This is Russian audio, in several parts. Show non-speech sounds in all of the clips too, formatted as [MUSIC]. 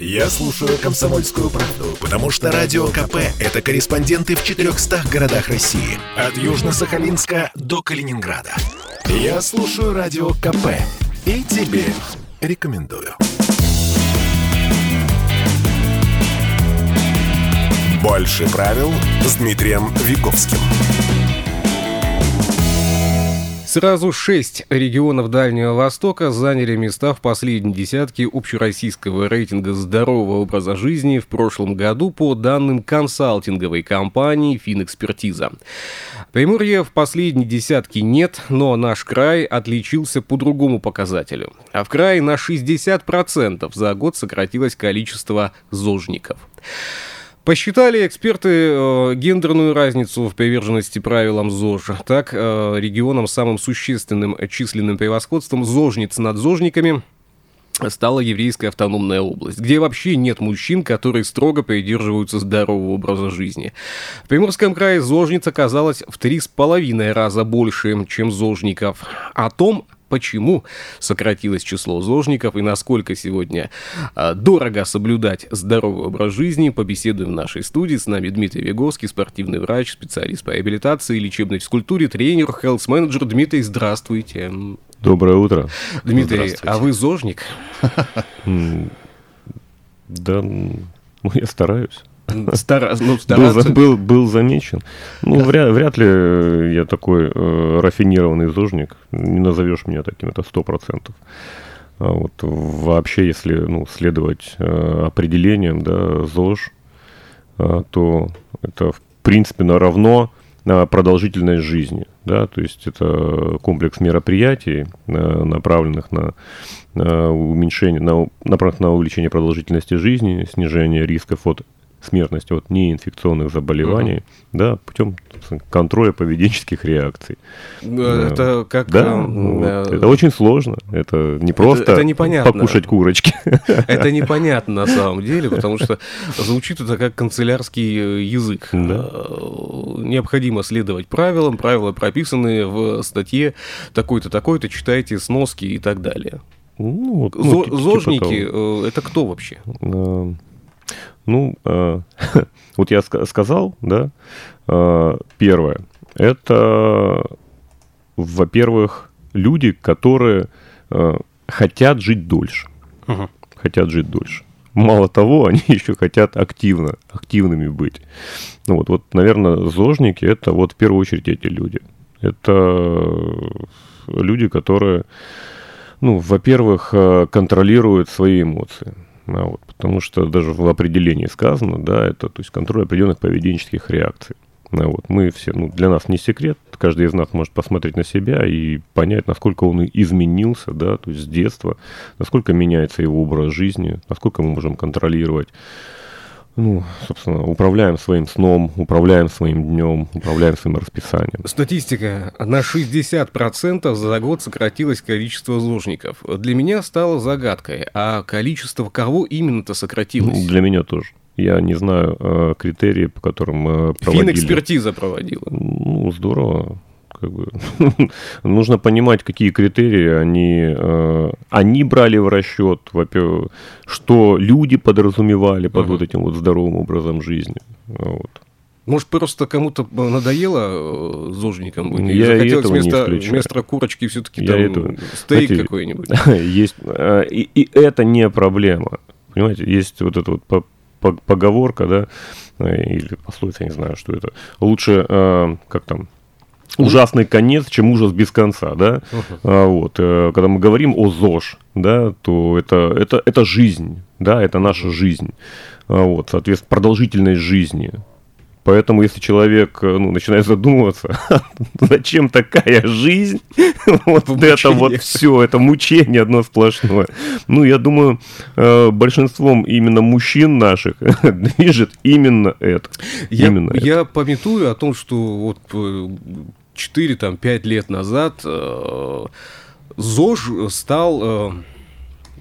Я слушаю «Комсомольскую правду», потому что «Радио КП» — это корреспонденты в 400 городах России. От Южно-Сахалинска до Калининграда. Я слушаю «Радио КП» и тебе рекомендую. Больше правил с Дмитрием Виковским. Сразу шесть регионов Дальнего Востока заняли места в последней десятке общероссийского рейтинга здорового образа жизни в прошлом году по данным консалтинговой компании «Финэкспертиза». Приморья в последней десятке нет, но наш край отличился по другому показателю. А в крае на 60% за год сократилось количество зожников. Посчитали эксперты э, гендерную разницу в приверженности правилам ЗОЖ. Так, э, регионом самым существенным численным превосходством зожниц над зожниками стала еврейская автономная область, где вообще нет мужчин, которые строго придерживаются здорового образа жизни. В Приморском крае зожниц оказалось в три с половиной раза больше, чем зожников. О том, почему сократилось число зожников и насколько сегодня а, дорого соблюдать здоровый образ жизни, побеседуем в нашей студии. С нами Дмитрий Веговский, спортивный врач, специалист по реабилитации, лечебной физкультуре, тренер, хелс-менеджер. Дмитрий, здравствуйте. Доброе утро. Dмитрий, а вы зожник? Да, ну, я стараюсь. Стара... Ну, стараться... был, был, был замечен. Ну, вряд, вряд ли я такой э, рафинированный зожник. Не назовешь меня таким, это сто процентов. А вот вообще, если ну, следовать э, определениям, да, ЗОЖ, э, то это в принципе наравно на продолжительность жизни. Да, то есть это комплекс мероприятий, э, направленных на, на уменьшение, на, направленных на увеличение продолжительности жизни, снижение рисков от смертность от неинфекционных заболеваний, uh-huh. да, путем контроля поведенческих реакций. Это как... Да, ну, э, это очень сложно. Это не просто это, это непонятно. покушать курочки. [LAUGHS] Это непонятно на самом деле, потому что звучит это как канцелярский э, язык. Да. Э, необходимо следовать правилам, правила прописаны в статье такой-то, такой-то, читайте сноски и так далее. Ну, ну, типа Зожники типа это кто вообще? Ну, э, [LAUGHS] вот я ска- сказал, да, э, первое, это, во-первых, люди, которые э, хотят жить дольше. Uh-huh. Хотят жить дольше. Мало того, [LAUGHS] они еще хотят активно, активными быть. Ну вот, вот, наверное, зожники это вот в первую очередь эти люди. Это люди, которые, ну, во-первых, контролируют свои эмоции. А вот, потому что даже в определении сказано, да, это то есть контроль определенных поведенческих реакций. А вот, мы все, ну, для нас не секрет, каждый из нас может посмотреть на себя и понять, насколько он изменился, да, то есть с детства, насколько меняется его образ жизни, насколько мы можем контролировать ну, собственно, управляем своим сном, управляем своим днем, управляем своим расписанием. Статистика. На 60% за год сократилось количество зложников. Для меня стало загадкой. А количество кого именно-то сократилось? Ну, для меня тоже. Я не знаю э, критерии, по которым э, проводили. Финэкспертиза проводила. Ну, здорово как бы [LAUGHS] нужно понимать, какие критерии они, э, они брали в расчет, во-первых, что люди подразумевали под uh-huh. вот этим вот здоровым образом жизни. Вот. Может, просто кому-то надоело э, зожником быть? Я и захотелось вместо, вместо курочки все-таки там этого... стейк Знаете, какой-нибудь? [LAUGHS] Есть, э, и, и это не проблема. Понимаете, есть вот эта вот поговорка, да, или пословица, я не знаю, что это. Лучше, как там, ужасный конец, чем ужас без конца, да. Uh-huh. А, вот, э, когда мы говорим о ЗОЖ, да, то это, это, это жизнь, да, это наша жизнь. А, вот, соответственно, продолжительность жизни. Поэтому, если человек э, ну, начинает задумываться, [LAUGHS] зачем такая жизнь, [LAUGHS] вот мучение. это вот все, это мучение одно сплошное. Ну, я думаю, э, большинством именно мужчин наших [LAUGHS] движет именно это. Я, именно я это. пометую о том, что вот 4-5 лет назад э, ЗОЖ стал э,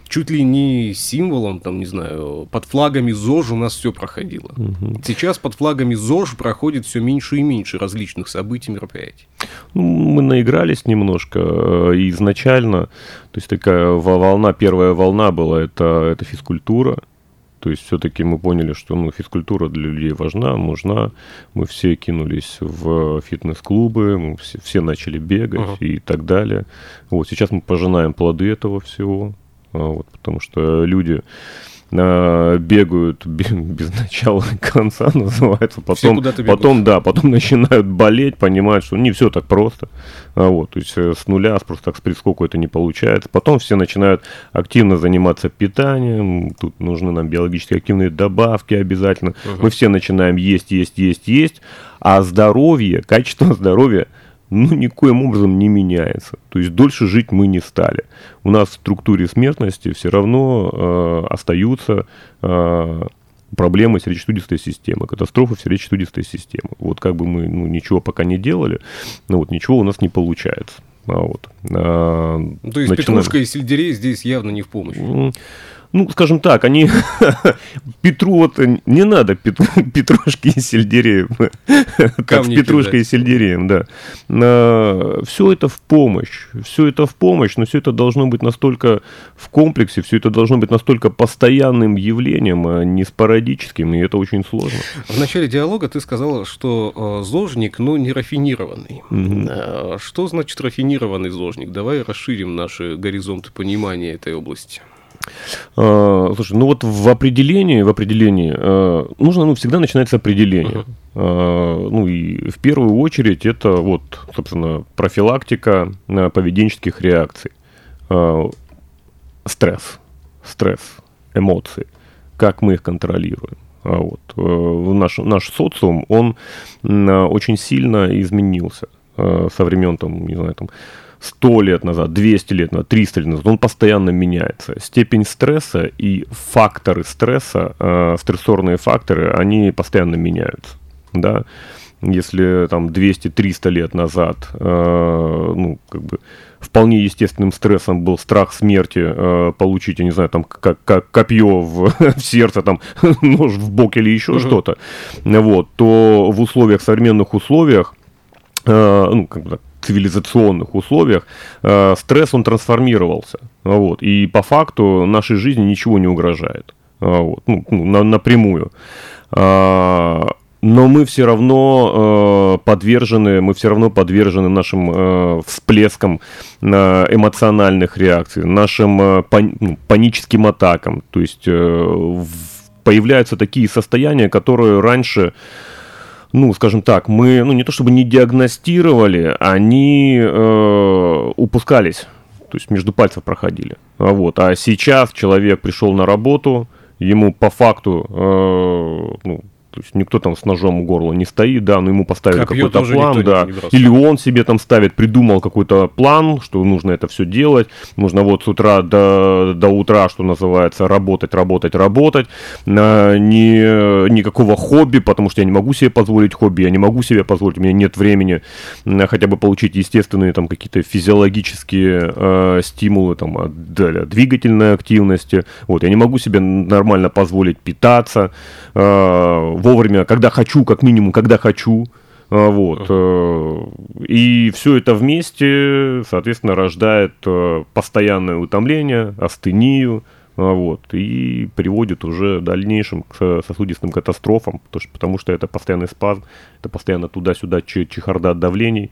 чуть ли не символом, там, не знаю, под флагами ЗОЖ у нас все проходило. Угу. Сейчас под флагами ЗОЖ проходит все меньше и меньше различных событий, мероприятий. Ну, мы наигрались немножко э, изначально, то есть такая волна, первая волна была, это, это физкультура, То есть все-таки мы поняли, что ну, физкультура для людей важна, нужна. Мы все кинулись в фитнес-клубы, мы все, все начали бегать uh-huh. и так далее. Вот сейчас мы пожинаем плоды этого всего, а, вот, потому что люди бегают [LAUGHS] без начала и [LAUGHS] конца, называется. Потом, потом, да, потом [LAUGHS] начинают болеть, понимают, что не все так просто. А вот, то есть э, с нуля, просто так с прискоку это не получается. Потом все начинают активно заниматься питанием. Тут нужны нам биологически активные добавки обязательно. Угу. Мы все начинаем есть, есть, есть, есть. А здоровье, качество здоровья – ну, никоим образом не меняется. То есть дольше жить мы не стали. У нас в структуре смертности все равно э, остаются э, проблемы сердечно-сосудистой системы, катастрофы в сердечно-сосудистой системе. Вот как бы мы ну, ничего пока не делали, но вот ничего у нас не получается. А вот. А, То есть начинаем... петрушка и сельдерей здесь явно не в помощь ну, скажем так, они [LAUGHS] Петру вот не надо Петру, [LAUGHS] Петрушки и сельдереем, [LAUGHS] как с Петрушкой и сельдереем, да. А, все это в помощь, все это в помощь, но все это должно быть настолько в комплексе, все это должно быть настолько постоянным явлением, а не спорадическим, и это очень сложно. В начале диалога ты сказал, что э, зожник, ну, не рафинированный. Угу. Что значит рафинированный зожник? Давай расширим наши горизонты понимания этой области. А, слушай, ну вот в определении, в определении а, нужно ну, всегда начинать с определения. Uh-huh. Ну и в первую очередь это вот, собственно, профилактика поведенческих реакций. Стресс, стресс, эмоции, как мы их контролируем. Вот. Э, наш, наш социум, он очень сильно изменился со времен, там, не знаю, там, 100 лет назад, 200 лет назад, 300 лет назад, он постоянно меняется. Степень стресса и факторы стресса, э, стрессорные факторы, они постоянно меняются. Да? Если там 200-300 лет назад, э, ну, как бы, вполне естественным стрессом был страх смерти, э, получить, я не знаю, там, как, как копье в, [LAUGHS] в сердце, там, [LAUGHS] нож в бок или еще uh-huh. что-то, вот, то в условиях, современных условиях, э, ну, как бы цивилизационных условиях э, стресс он трансформировался, вот, и по факту нашей жизни ничего не угрожает, э, вот, ну, ну, на, напрямую. Э, но мы все равно э, подвержены, мы все равно подвержены нашим э, всплескам э, эмоциональных реакций, нашим э, пани ну, паническим атакам. То есть э, в, появляются такие состояния, которые раньше ну, скажем так, мы, ну, не то чтобы не диагностировали, они э, упускались, то есть между пальцев проходили. Вот. А сейчас человек пришел на работу, ему по факту, э, ну, то есть никто там с ножом у горла не стоит, да, но ему поставили какой-то план, да. Не, не Или он себе там ставит, придумал какой-то план, что нужно это все делать. Нужно вот с утра до, до утра, что называется, работать, работать, работать. А, не, никакого хобби, потому что я не могу себе позволить хобби, я не могу себе позволить, у меня нет времени хотя бы получить естественные там какие-то физиологические э, стимулы, там, двигательной активности. Вот, я не могу себе нормально позволить питаться, э, вовремя, когда хочу, как минимум, когда хочу. А, вот. Uh-huh. И все это вместе, соответственно, рождает э, постоянное утомление, астению, а, вот, и приводит уже в дальнейшем к сосудистым катастрофам, потому что это постоянный спазм, это постоянно туда-сюда чехарда давлений.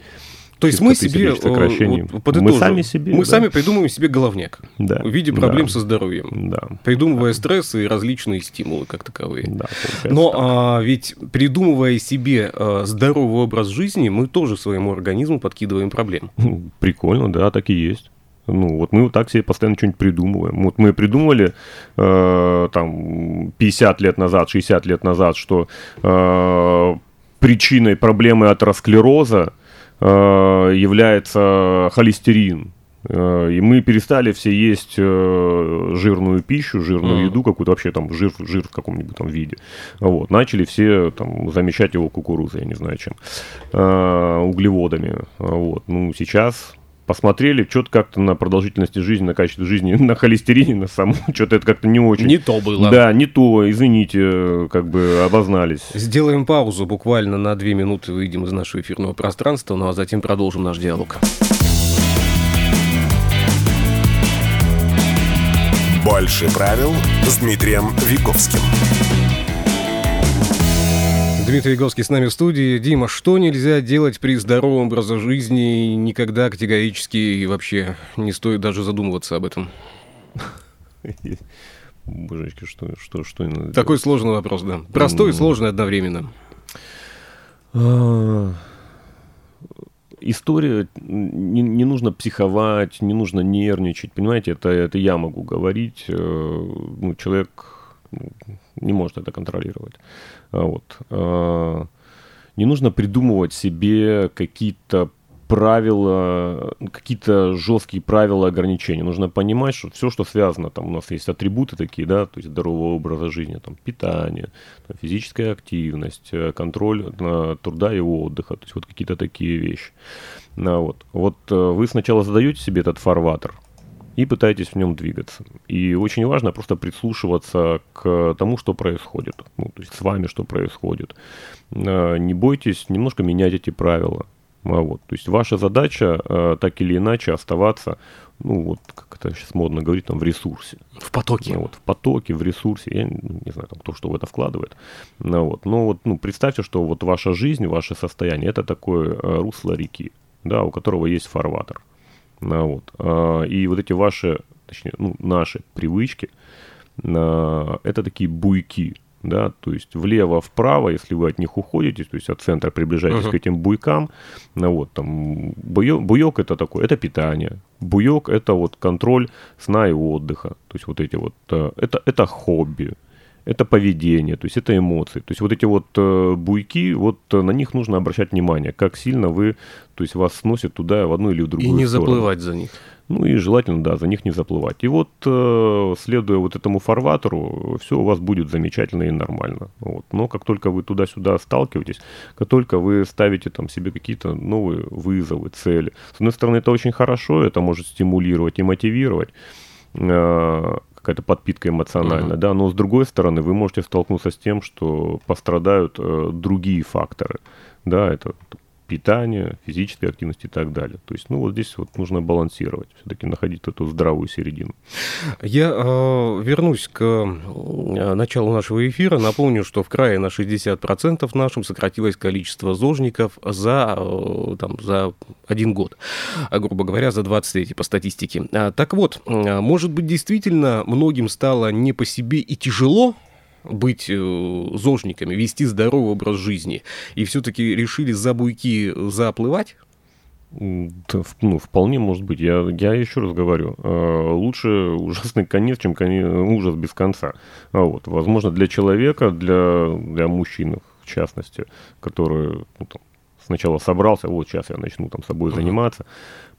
То есть мы себе, вот, мы сами себе, мы да. сами придумываем себе головняк да. в виде проблем да. со здоровьем, да. придумывая да. стрессы и различные стимулы как таковые. Да, Но а, ведь придумывая себе а, здоровый образ жизни, мы тоже своему организму подкидываем проблем. [LAUGHS] Прикольно, да, так и есть. Ну, вот мы вот так себе постоянно что-нибудь придумываем. Вот мы придумывали э, там 50 лет назад, 60 лет назад, что э, причиной проблемы атеросклероза Э, является холестерин. Э, и мы перестали все есть э, жирную пищу, жирную mm. еду, какую-то вообще там жир, жир в каком-нибудь там виде. Вот. Начали все там замещать его кукурузой, я не знаю чем, углеводами. Вот. Ну, сейчас посмотрели, что-то как-то на продолжительности жизни, на качестве жизни, [LAUGHS] на холестерине, на самом, [LAUGHS] что-то это как-то не очень. Не то было. Да, не то, извините, как бы обознались. Сделаем паузу буквально на две минуты, выйдем из нашего эфирного пространства, ну а затем продолжим наш диалог. Больше правил с Дмитрием Виковским. Дмитрий Виговский с нами в студии. Дима, что нельзя делать при здоровом образе жизни? Никогда категорически и вообще не стоит даже задумываться об этом. [LAUGHS] Божечки, что, что, что надо Такой делать? сложный вопрос, да. Простой и сложный одновременно. А, история, не, не нужно психовать, не нужно нервничать, понимаете, это, это я могу говорить, э, ну, человек ну, не может это контролировать. А вот. А, не нужно придумывать себе какие-то правила, какие-то жесткие правила ограничения. Нужно понимать, что все, что связано, там у нас есть атрибуты такие, да, то есть здорового образа жизни, там питание, там, физическая активность, э, контроль труда и отдыха, то есть вот какие-то такие вещи. А, вот. вот э, вы сначала задаете себе этот фарватер, и пытаетесь в нем двигаться. И очень важно просто прислушиваться к тому, что происходит, ну, то есть с вами что происходит. А, не бойтесь немножко менять эти правила. А вот. То есть ваша задача э, так или иначе оставаться, ну вот, как это сейчас модно говорить, там, в ресурсе. В потоке. Ну, вот, в потоке, в ресурсе. Я не знаю, там, кто что в это вкладывает. Ну, вот. Но вот, ну, представьте, что вот ваша жизнь, ваше состояние, это такое э, русло реки, да, у которого есть фарватер. Вот. А, и вот эти ваши, точнее, ну, наши привычки, а, это такие буйки, да, то есть влево-вправо, если вы от них уходите, то есть от центра приближаетесь uh-huh. к этим буйкам, ну вот, там, буек, буек это такое, это питание, буек это вот контроль сна и отдыха, то есть вот эти вот, это, это хобби, это поведение, то есть это эмоции. То есть вот эти вот э, буйки, вот э, на них нужно обращать внимание, как сильно вы, то есть вас сносит туда в одну или в другую И не сторону. заплывать за них. Ну и желательно, да, за них не заплывать. И вот, э, следуя вот этому фарватеру, все у вас будет замечательно и нормально. Вот. Но как только вы туда-сюда сталкиваетесь, как только вы ставите там себе какие-то новые вызовы, цели, с одной стороны, это очень хорошо, это может стимулировать и мотивировать, какая-то подпитка эмоциональная, uh-huh. да, но с другой стороны вы можете столкнуться с тем, что пострадают э, другие факторы, да, это питания, физической активности и так далее. То есть, ну, вот здесь вот нужно балансировать, все-таки находить эту здравую середину. Я э, вернусь к э, началу нашего эфира. Напомню, что в крае на 60% нашим сократилось количество зожников за, э, там, за один год, грубо говоря, за 23 по статистике. А, так вот, может быть, действительно многим стало не по себе и тяжело быть э, зожниками, вести здоровый образ жизни, и все-таки решили за буйки заплывать? ну, вполне может быть. Я, я еще раз говорю, э, лучше ужасный конец, чем конец, ужас без конца. А вот, возможно, для человека, для, для мужчин в частности, который ну, там, сначала собрался, вот сейчас я начну там собой заниматься,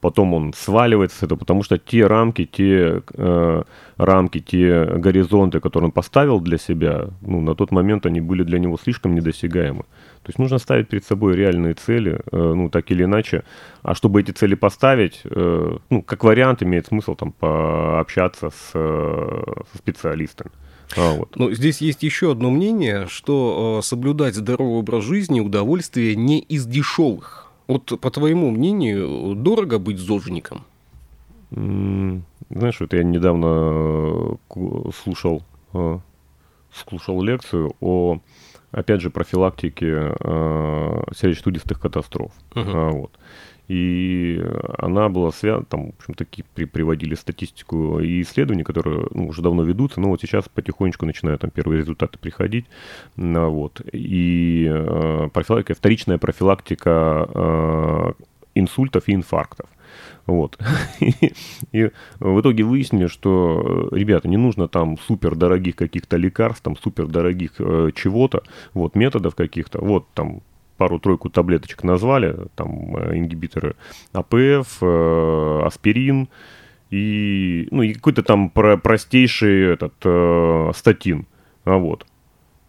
потом он сваливается с этого, потому что те рамки, те э, рамки, те горизонты, которые он поставил для себя, ну, на тот момент они были для него слишком недосягаемы. То есть нужно ставить перед собой реальные цели, э, ну, так или иначе. А чтобы эти цели поставить, э, ну, как вариант, имеет смысл там пообщаться с, э, со специалистами. А, вот. Но здесь есть еще одно мнение, что э, соблюдать здоровый образ жизни удовольствие не из дешевых. Вот, по твоему мнению, дорого быть зожником? Знаешь, вот я недавно э, слушал, э, слушал лекцию о, опять же, профилактике сердечно-сосудистых катастроф. Uh-huh. Вот. И она была связана, там, в общем, такие при, приводили статистику и исследования, которые ну, уже давно ведутся, но вот сейчас потихонечку начинают там первые результаты приходить. Вот. И э, профилактика, вторичная профилактика э, инсультов и инфарктов. Вот. [LAUGHS] И, и в итоге выяснили, что, ребята, не нужно там супер дорогих каких-то лекарств, там супер дорогих э, чего-то, вот, методов каких-то, вот, там, пару-тройку таблеточек назвали, там э, ингибиторы АПФ, э, аспирин и, ну, и какой-то там про простейший этот э, статин. А вот.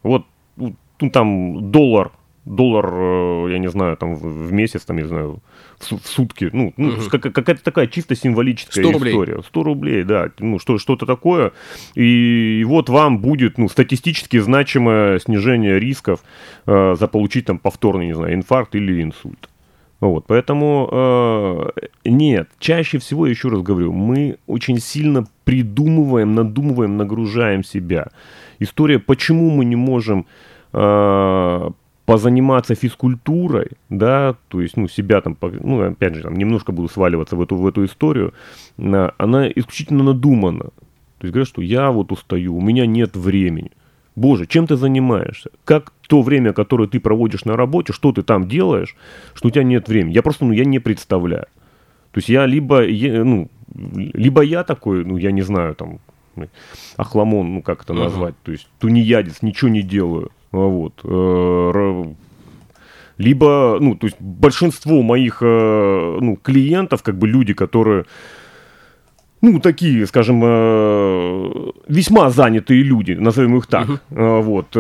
Вот, ну, там доллар доллар, э, я не знаю, там в месяц, там, я не знаю, в сутки, ну, ну угу. какая-то такая чисто символическая 100 рублей. история. 100 рублей, да, ну, что, что-то такое. И, и вот вам будет, ну, статистически значимое снижение рисков э, заполучить там повторный, не знаю, инфаркт или инсульт. Вот, поэтому э, нет, чаще всего, еще раз говорю, мы очень сильно придумываем, надумываем, нагружаем себя. История, почему мы не можем э, позаниматься физкультурой, да, то есть, ну, себя там, ну, опять же, там, немножко буду сваливаться в эту, в эту историю, она исключительно надумана. То есть говорят, что я вот устаю, у меня нет времени. Боже, чем ты занимаешься? Как то время, которое ты проводишь на работе, что ты там делаешь, что у тебя нет времени? Я просто, ну, я не представляю. То есть я либо, ну, либо я такой, ну, я не знаю, там, охламон, ну, как это uh-huh. назвать, то есть тунеядец, ничего не делаю, вот. Э, либо, ну, то есть большинство моих, э, ну, клиентов, как бы люди, которые ну, такие, скажем, э, весьма занятые люди, назовем их так, uh-huh. вот,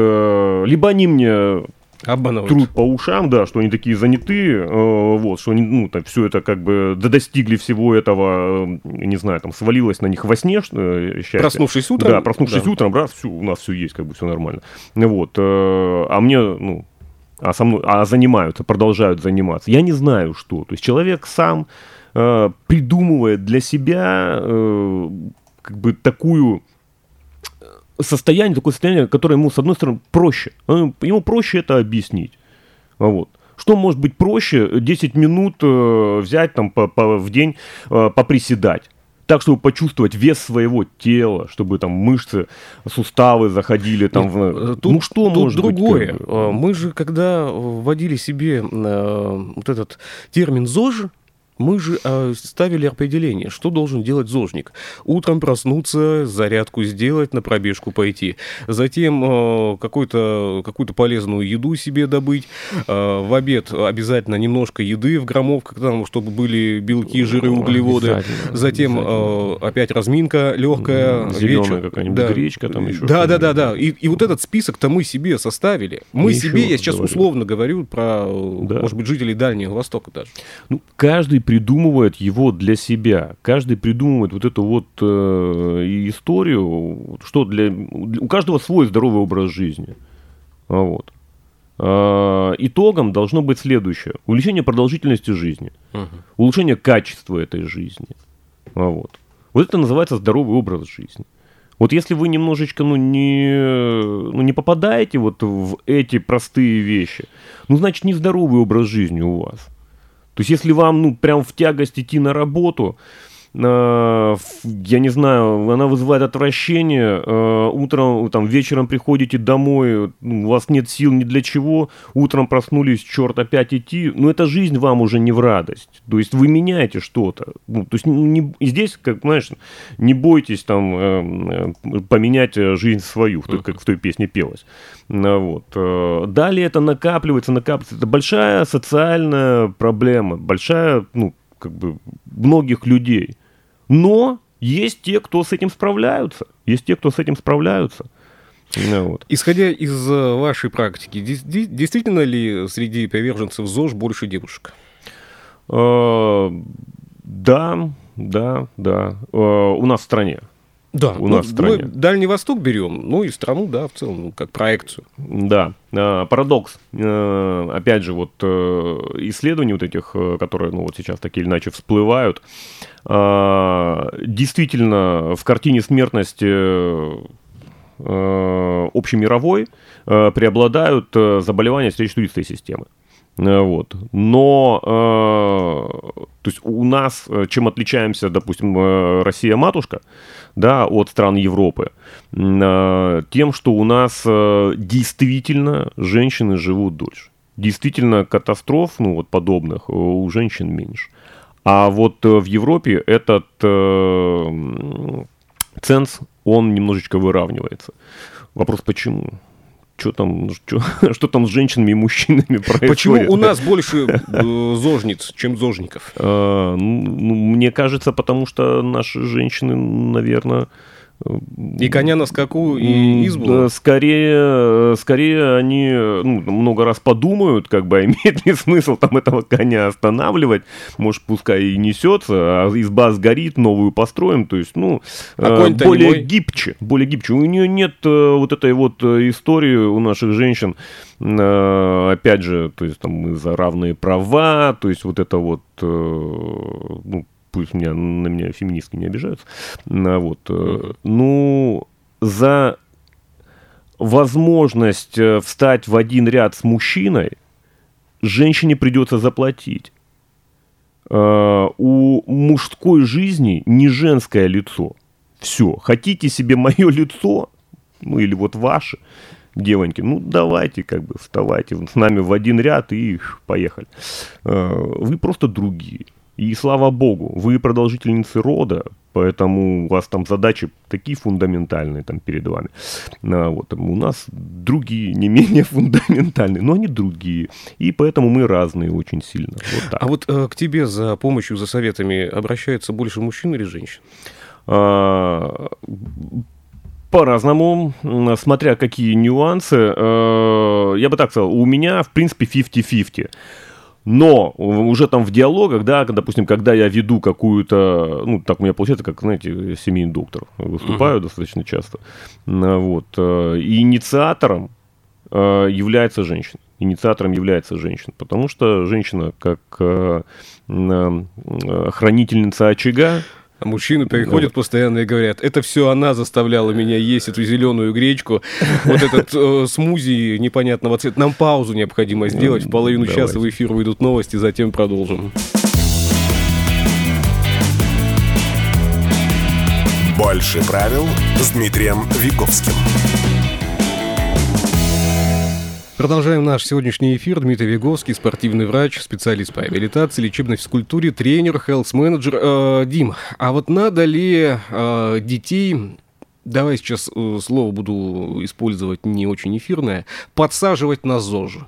либо они мне Обманывают. Труд по ушам, да, что они такие занятые, э, вот, что они, ну, там, все это как бы достигли всего этого, э, не знаю, там, свалилось на них во сне, э, счастье. Проснувшись утром. Да, проснувшись да. утром, раз, все, у нас все есть, как бы все нормально. Вот, э, а мне, ну, а, со мной, а занимаются, продолжают заниматься. Я не знаю, что. То есть человек сам э, придумывает для себя э, как бы такую состояние, такое состояние, которое ему, с одной стороны, проще. Ему проще это объяснить. Вот. Что может быть проще 10 минут э, взять там по, по, в день, э, поприседать? так, чтобы почувствовать вес своего тела, чтобы там мышцы, суставы заходили там. Нет, в... Э, тут, ну что тут может другое. быть? Как Мы же когда вводили себе э, вот этот термин ЗОЖ, мы же э, ставили определение, что должен делать зожник. Утром проснуться, зарядку сделать, на пробежку пойти. Затем э, какую-то какую полезную еду себе добыть. Э, в обед обязательно немножко еды в граммовках, там, чтобы были белки, жиры, углеводы. Затем э, опять разминка легкая. Зеленая какая-нибудь да. гречка там еще. Да, да, да, да. И, и вот этот список-то мы себе составили. Мы еще себе, я сейчас говорю. условно говорю про, да. может быть, жителей Дальнего Востока даже. Ну, каждый придумывает его для себя. Каждый придумывает вот эту вот э, историю, что для... У каждого свой здоровый образ жизни. А вот. А, итогом должно быть следующее. Увеличение продолжительности жизни. Угу. Улучшение качества этой жизни. А вот. Вот это называется здоровый образ жизни. Вот если вы немножечко ну, не, ну, не попадаете вот в эти простые вещи, ну, значит, нездоровый образ жизни у вас. То есть, если вам, ну, прям в тягость идти на работу, я не знаю, она вызывает отвращение, э, утром, там, вечером приходите домой, ну, у вас нет сил ни для чего, утром проснулись, черт, опять идти, ну, эта жизнь вам уже не в радость, то есть вы меняете что-то, ну, то есть не, здесь, как, знаешь, не бойтесь там э, поменять жизнь свою, как в той песне пелось. Ну вот. Э, далее это накапливается, накапливается. Это большая социальная проблема, большая, ну, как бы, многих людей. Но есть те, кто с этим справляются. Есть те, кто с этим справляются. Ну, вот. Исходя из э, вашей практики, действительно ли среди приверженцев ЗОЖ больше девушек? Э, да, да, да. У нас в стране. Да, у ну, нас в стране. Мы Дальний Восток берем, ну и страну, да, в целом, ну, как проекцию. Да, а, парадокс. А, опять же, вот э, исследования вот этих, э, которые, ну, вот сейчас так или иначе всплывают, а, действительно, в картине смертности э, общемировой преобладают заболевания сердечно-сосудистой системы. Вот. Но, э, то есть у нас, чем отличаемся, допустим, Россия-матушка, да, от стран Европы, а, тем, что у нас э, действительно женщины живут дольше. Действительно катастроф, ну вот подобных, э, у женщин меньше. А вот э, в Европе этот э, ценз, он немножечко выравнивается. Вопрос почему? Что там, что, [LAUGHS] что там с женщинами и мужчинами [LAUGHS] происходит. Почему у нас больше э, зожниц, чем зожников? А, ну, мне кажется, потому что наши женщины, наверное, И коня на скаку, и избу? Скорее, скорее они ну, много раз подумают, как бы, а имеет ли смысл там этого коня останавливать. Может, пускай и несется, а изба сгорит, новую построим. То есть, ну, а более гибче. Более гибче. У нее нет вот этой вот истории у наших женщин, опять же, то есть там мы за равные права, то есть вот это вот, ну, пусть меня, на меня феминистки не обижаются, а вот, mm-hmm. ну, за возможность э, встать в один ряд с мужчиной женщине придется заплатить. Uh, у мужской жизни не женское лицо. Все. Хотите себе мое лицо, ну или вот ваше, девоньки, ну давайте как бы вставайте с нами в один ряд и поехали. Uh, вы просто другие. И слава богу, вы продолжительницы рода, поэтому у вас там задачи такие фундаментальные там перед вами. А, вот, у нас другие, не менее [LAUGHS] фундаментальные, но они другие. И поэтому мы разные очень сильно. Вот так. А вот э, к тебе за помощью, за советами обращаются больше мужчин или женщин? А, по-разному, смотря какие нюансы. Э, я бы так сказал, у меня, в принципе, 50-50. Но уже там в диалогах, да, допустим, когда я веду какую-то, ну, так у меня получается, как, знаете, семейный доктор, выступаю uh-huh. достаточно часто, вот, э, и инициатором э, является женщина. Инициатором является женщина, потому что женщина, как э, хранительница очага, а мужчины приходят ну, постоянно и говорят, это все она заставляла меня есть эту зеленую гречку, вот этот э, смузи непонятного цвета. Нам паузу необходимо сделать. В половину Давайте. часа в эфир выйдут новости, затем продолжим. Больше правил с Дмитрием Виковским. Продолжаем наш сегодняшний эфир. Дмитрий Веговский, спортивный врач, специалист по реабилитации, лечебной физкультуре, тренер, health-менеджер. Э, Дим, а вот надо ли э, детей давай сейчас э, слово буду использовать не очень эфирное, подсаживать на ЗОЖ?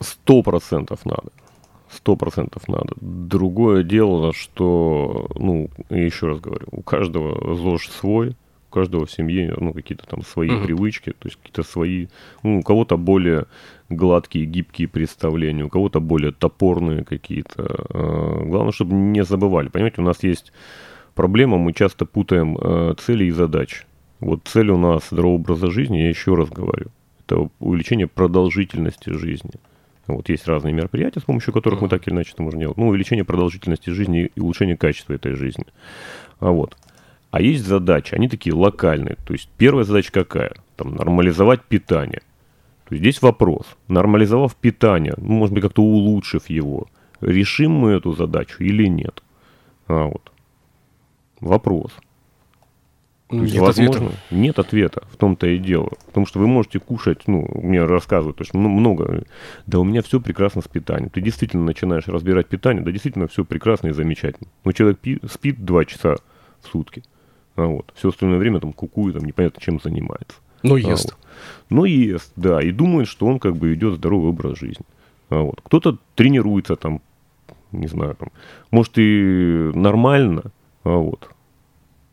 Сто процентов надо. Сто процентов надо. Другое дело, что, ну, еще раз говорю, у каждого ЗОЖ свой, у каждого в семье ну, какие-то там свои mm-hmm. привычки, то есть какие-то свои, ну, у кого-то более гладкие, гибкие представления, у кого-то более топорные какие-то. А, главное, чтобы не забывали. Понимаете, у нас есть проблема, мы часто путаем а, цели и задачи. Вот цель у нас здорового образа жизни, я еще раз говорю, это увеличение продолжительности жизни. Вот есть разные мероприятия, с помощью которых мы так или иначе это можем делать. Ну, увеличение продолжительности жизни и улучшение качества этой жизни. А вот. А есть задачи, они такие локальные. То есть первая задача какая? Там, нормализовать питание. То есть здесь вопрос. Нормализовав питание, ну, может быть, как-то улучшив его, решим мы эту задачу или нет? А вот. Вопрос. То нет есть, возможно, ответа. нет ответа, в том-то и дело. Потому что вы можете кушать, ну, мне рассказывают, то есть много, да у меня все прекрасно с питанием. Ты действительно начинаешь разбирать питание, да действительно все прекрасно и замечательно. Но человек пи- спит два часа в сутки. А вот. Все остальное время там кукует, там непонятно чем занимается. Но а ест. вот. Но ест, да, и думает, что он как бы идет здоровый образ жизни. А вот. Кто-то тренируется там, не знаю, там, может и нормально, а вот,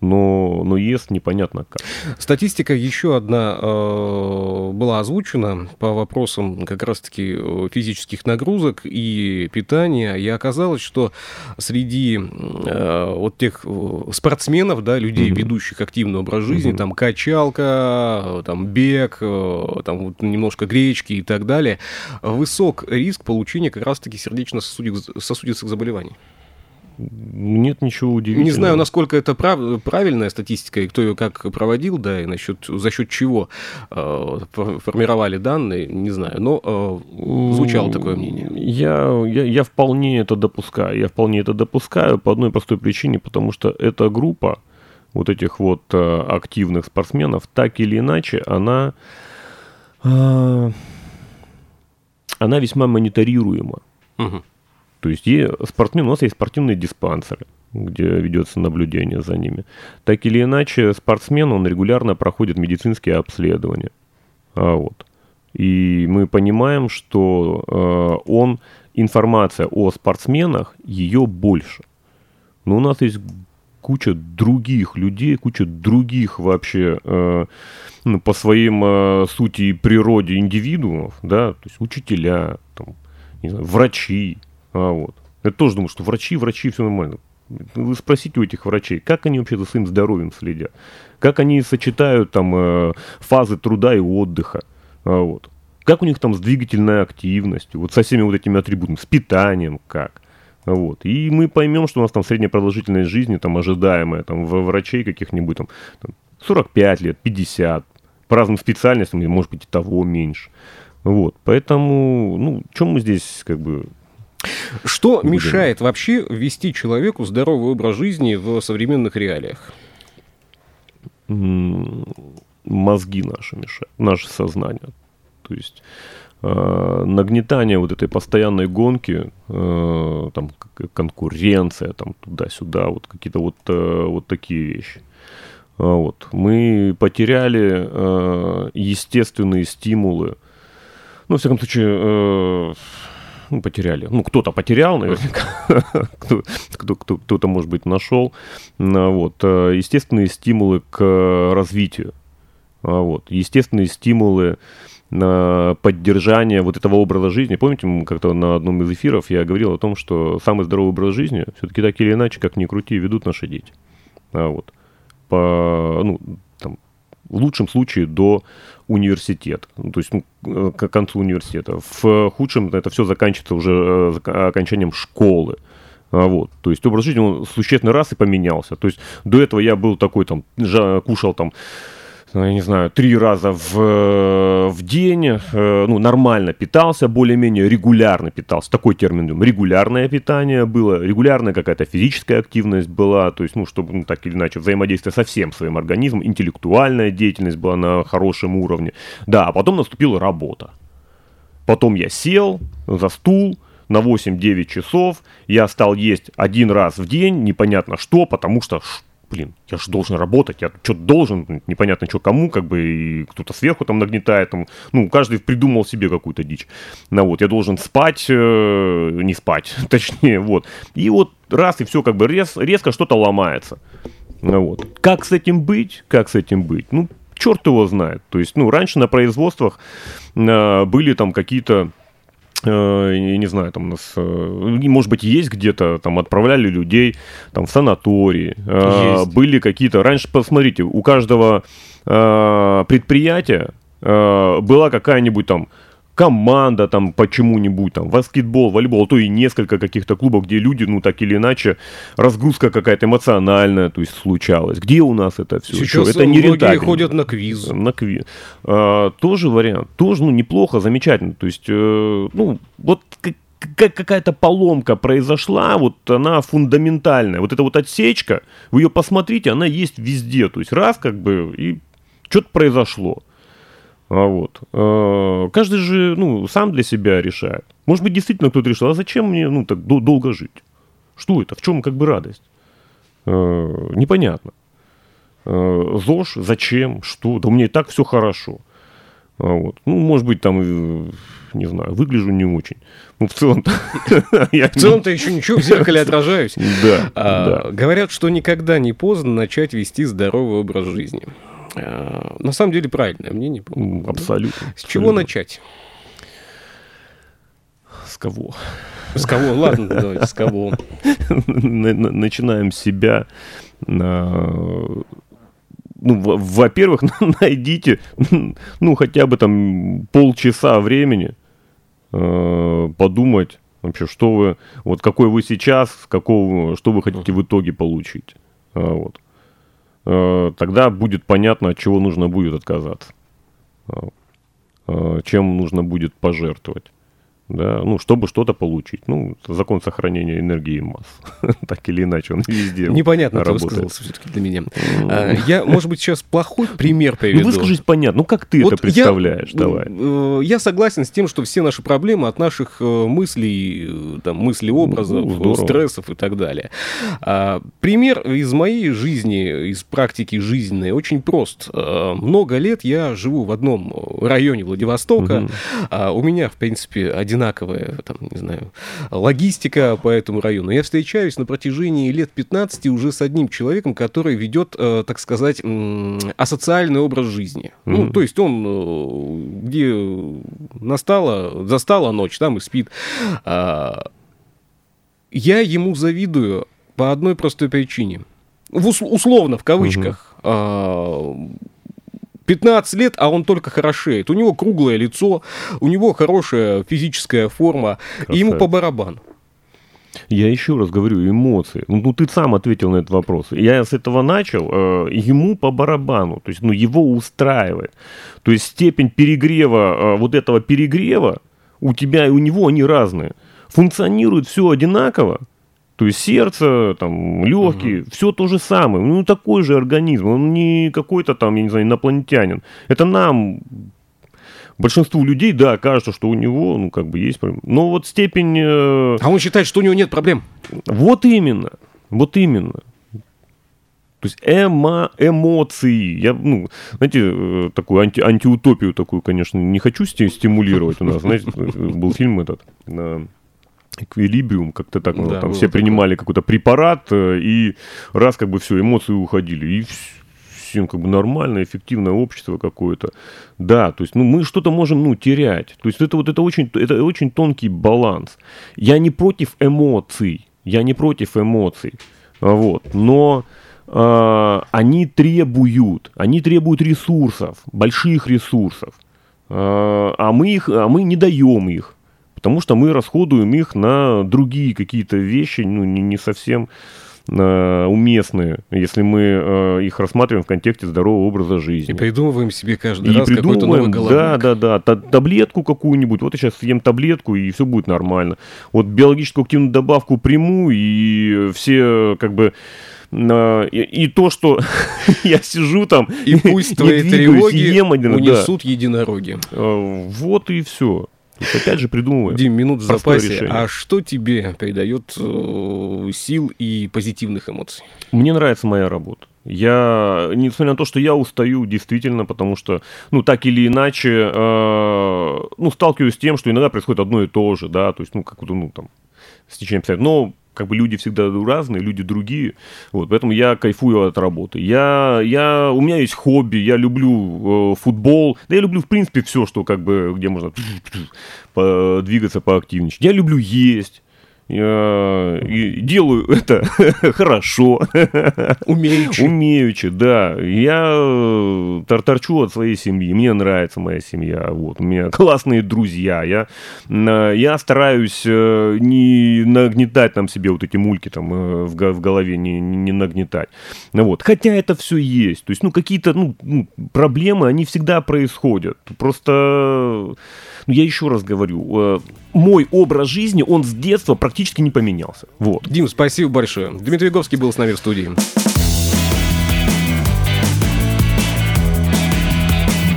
но, но ест непонятно как. Статистика еще одна э, была озвучена по вопросам как раз-таки э, физических нагрузок и питания, и оказалось, что среди э, вот тех э, спортсменов, да, людей, mm-hmm. ведущих активный образ жизни, mm-hmm. там качалка, там бег, э, там вот немножко гречки и так далее, высок риск получения как раз-таки сердечно-сосудистых заболеваний. Нет ничего удивительного. Не знаю, насколько это прав, правильная статистика, и кто ее как проводил, да, и насчет, за счет чего э, формировали данные, не знаю, но э, звучало такое мнение. Я, я, я вполне это допускаю. Я вполне это допускаю по одной простой причине, потому что эта группа вот этих вот э, активных спортсменов, так или иначе, она, э, она весьма мониторируема. Угу. То есть спортсмен, у нас есть спортивные диспансеры, где ведется наблюдение за ними. Так или иначе, спортсмен, он регулярно проходит медицинские обследования. А вот. И мы понимаем, что э, он информация о спортсменах, ее больше. Но у нас есть куча других людей, куча других вообще э, ну, по своим э, сути и природе индивидуумов, да, то есть учителя, там, не знаю, врачи, а вот. Я тоже думаю, что врачи, врачи, все нормально. Вы спросите у этих врачей, как они вообще за своим здоровьем следят, как они сочетают там э, фазы труда и отдыха, а вот. Как у них там с двигательной активностью, вот со всеми вот этими атрибутами, с питанием как. Вот. И мы поймем, что у нас там средняя продолжительность жизни, там, ожидаемая, там, в врачей каких-нибудь, там, 45 лет, 50, по разным специальностям, может быть, и того меньше. Вот, поэтому, ну, чем мы здесь, как бы... Что будем? мешает вообще вести человеку здоровый образ жизни в современных реалиях? Мозги наши мешают, наше сознание. То есть э, нагнетание вот этой постоянной гонки, э, там конкуренция, там туда-сюда, вот какие-то вот, э, вот такие вещи. А вот. Мы потеряли э, естественные стимулы. Ну, в всяком случае, э, ну, потеряли. Ну, кто-то потерял, наверняка. [LAUGHS] кто, кто, кто, кто-то, может быть, нашел. Вот. Э, естественные стимулы к развитию. А вот. Естественные стимулы на поддержание вот этого образа жизни. Помните, как-то на одном из эфиров я говорил о том, что самый здоровый образ жизни все-таки так или иначе, как ни крути, ведут наши дети. А вот по, ну, в лучшем случае до университета, ну, то есть ну, к концу университета. В худшем это все заканчивается уже э, окончанием школы. А, вот, то есть образ жизни он существенно раз и поменялся. То есть до этого я был такой там, кушал там я не знаю, три раза в, э, в день, э, ну, нормально питался, более-менее регулярно питался. Такой термин, регулярное питание было, регулярная какая-то физическая активность была, то есть, ну, чтобы ну, так или иначе взаимодействие со всем своим организмом, интеллектуальная деятельность была на хорошем уровне. Да, а потом наступила работа. Потом я сел за стул, на 8-9 часов, я стал есть один раз в день, непонятно что, потому что блин, я же должен работать, я что-то должен, непонятно что кому, как бы, и кто-то сверху там нагнетает, там, ну, каждый придумал себе какую-то дичь. Ну, вот, я должен спать, э, не спать, [LAUGHS] точнее, вот. И вот раз, и все как бы рез, резко что-то ломается. Ну, вот. Как с этим быть? Как с этим быть? Ну, черт его знает. То есть, ну, раньше на производствах э, были там какие-то я не знаю, там у нас, э, может быть, есть где-то, там отправляли людей там в санатории, э, есть. были какие-то, раньше, посмотрите, у каждого предприятия была какая-нибудь там команда там почему-нибудь, там, баскетбол, волейбол, а то и несколько каких-то клубов, где люди, ну, так или иначе, разгрузка какая-то эмоциональная, то есть, случалась. Где у нас это все? Сейчас это не многие ходят на квиз. На квиз. А, тоже вариант. Тоже, ну, неплохо, замечательно. То есть, э, ну, вот какая-то поломка произошла, вот она фундаментальная. Вот эта вот отсечка, вы ее посмотрите, она есть везде. То есть раз как бы и что-то произошло. А вот. А, каждый же, ну, сам для себя решает. Может быть, действительно кто-то решил, а зачем мне, ну, так долго жить? Что это? В чем как бы радость? А, непонятно. ЗОЖ, зачем, что? Да у меня и так все хорошо. Вот. Ну, может быть, там, не знаю, выгляжу не очень. Ну, в целом-то... [LAUGHS] В целом-то еще ничего, в зеркале отражаюсь. Да. Говорят, что никогда не поздно начать вести здоровый образ жизни. Э, на самом деле правильное мнение. Абсолютно. С чего начать? С кого? С кого? Ладно, давайте, с кого. [LAUGHS] Начинаем себя. Ну, во-первых, [LAUGHS] найдите, ну, хотя бы там полчаса времени э, подумать вообще, что вы, вот какой вы сейчас, какого, что вы хотите в итоге получить. А, вот. Э, тогда будет понятно, от чего нужно будет отказаться, э, чем нужно будет пожертвовать да, ну, чтобы что-то получить. Ну, закон сохранения энергии и масс. [LAUGHS] так или иначе, он везде Непонятно, ты высказался все-таки для меня. А, я, может быть, сейчас плохой пример приведу. Ну, выскажись понятно. Ну, как ты вот это представляешь? Я, Давай. Э, я согласен с тем, что все наши проблемы от наших э, мыслей, э, там, мыслей-образов, ну, стрессов и так далее. А, пример из моей жизни, из практики жизненной очень прост. Много лет я живу в одном районе Владивостока. Угу. У меня, в принципе, один одинаковая, там, не знаю, логистика по этому району. Я встречаюсь на протяжении лет 15 уже с одним человеком, который ведет, э, так сказать, асоциальный образ жизни. Mm-hmm. Ну, то есть он, э, где настала, застала ночь, там и спит. А, я ему завидую по одной простой причине. В условно, в кавычках. Mm-hmm 15 лет, а он только хорошеет. У него круглое лицо, у него хорошая физическая форма, Красавец. и ему по барабану. Я еще раз говорю, эмоции. Ну, ну, ты сам ответил на этот вопрос. Я с этого начал. Э, ему по барабану. То есть, ну, его устраивает. То есть, степень перегрева, э, вот этого перегрева у тебя и у него, они разные. Функционирует все одинаково, то есть сердце, там, легкие, угу. все то же самое. Ну, такой же организм. Он не какой-то там, я не знаю, инопланетянин. Это нам, большинству людей, да, кажется, что у него, ну, как бы есть проблемы. Но вот степень... Э... А он считает, что у него нет проблем. Вот именно. Вот именно. То есть эмо, эмоции. Я, ну, знаете, э, такую анти, антиутопию такую, конечно, не хочу стимулировать у нас. Знаете, был фильм этот эквилибриум, как-то так, ну, да, там все принимали какой-то препарат, э, и раз как бы все, эмоции уходили, и всем как бы нормальное, эффективное общество какое-то. Да, то есть, ну, мы что-то можем, ну, терять. То есть, это вот, это очень, это очень тонкий баланс. Я не против эмоций, я не против эмоций, вот, но э, они требуют, они требуют ресурсов, больших ресурсов, э, а мы их, а мы не даем их потому что мы расходуем их на другие какие-то вещи, ну, не, не совсем э, уместные, если мы э, их рассматриваем в контексте здорового образа жизни. И придумываем себе каждый и раз какой-то новый головник. Да, да, да, таблетку какую-нибудь, вот я сейчас съем таблетку, и все будет нормально. Вот биологическую активную добавку приму, и все как бы и, и то, что [LAUGHS] я сижу там и пусть [LAUGHS] твои тревоги ем один, унесут да. единороги. Э, вот и все. То есть, опять же, придумываем. Дим, минут в запасе. Решение. А что тебе придает э, сил и позитивных эмоций? Мне нравится моя работа. Я, несмотря на то, что я устаю действительно, потому что, ну, так или иначе, э, ну, сталкиваюсь с тем, что иногда происходит одно и то же, да, то есть, ну, как то ну, там, с течением обстоятельств. Но как бы люди всегда разные, люди другие, вот, поэтому я кайфую от работы. Я, я, у меня есть хобби, я люблю э, футбол, да я люблю, в принципе, все, что как бы, где можно [SNIFFS] [SNIFFS] двигаться поактивнее. Я люблю есть, делаю это [LAUGHS] хорошо. Умеючи. Умеючи, да. Я э, торчу от своей семьи. Мне нравится моя семья. Вот. У меня [LAUGHS] классные друзья. Я, я стараюсь э, не нагнетать там себе вот эти мульки там э, в, в голове, не, не нагнетать. Вот. Хотя это все есть. То есть, ну, какие-то ну, ну проблемы, они всегда происходят. Просто но я еще раз говорю, э, мой образ жизни, он с детства практически не поменялся. Вот. Дим, спасибо большое. Дмитрий Говский был с нами в студии.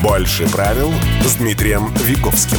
Больше правил с Дмитрием Виговским.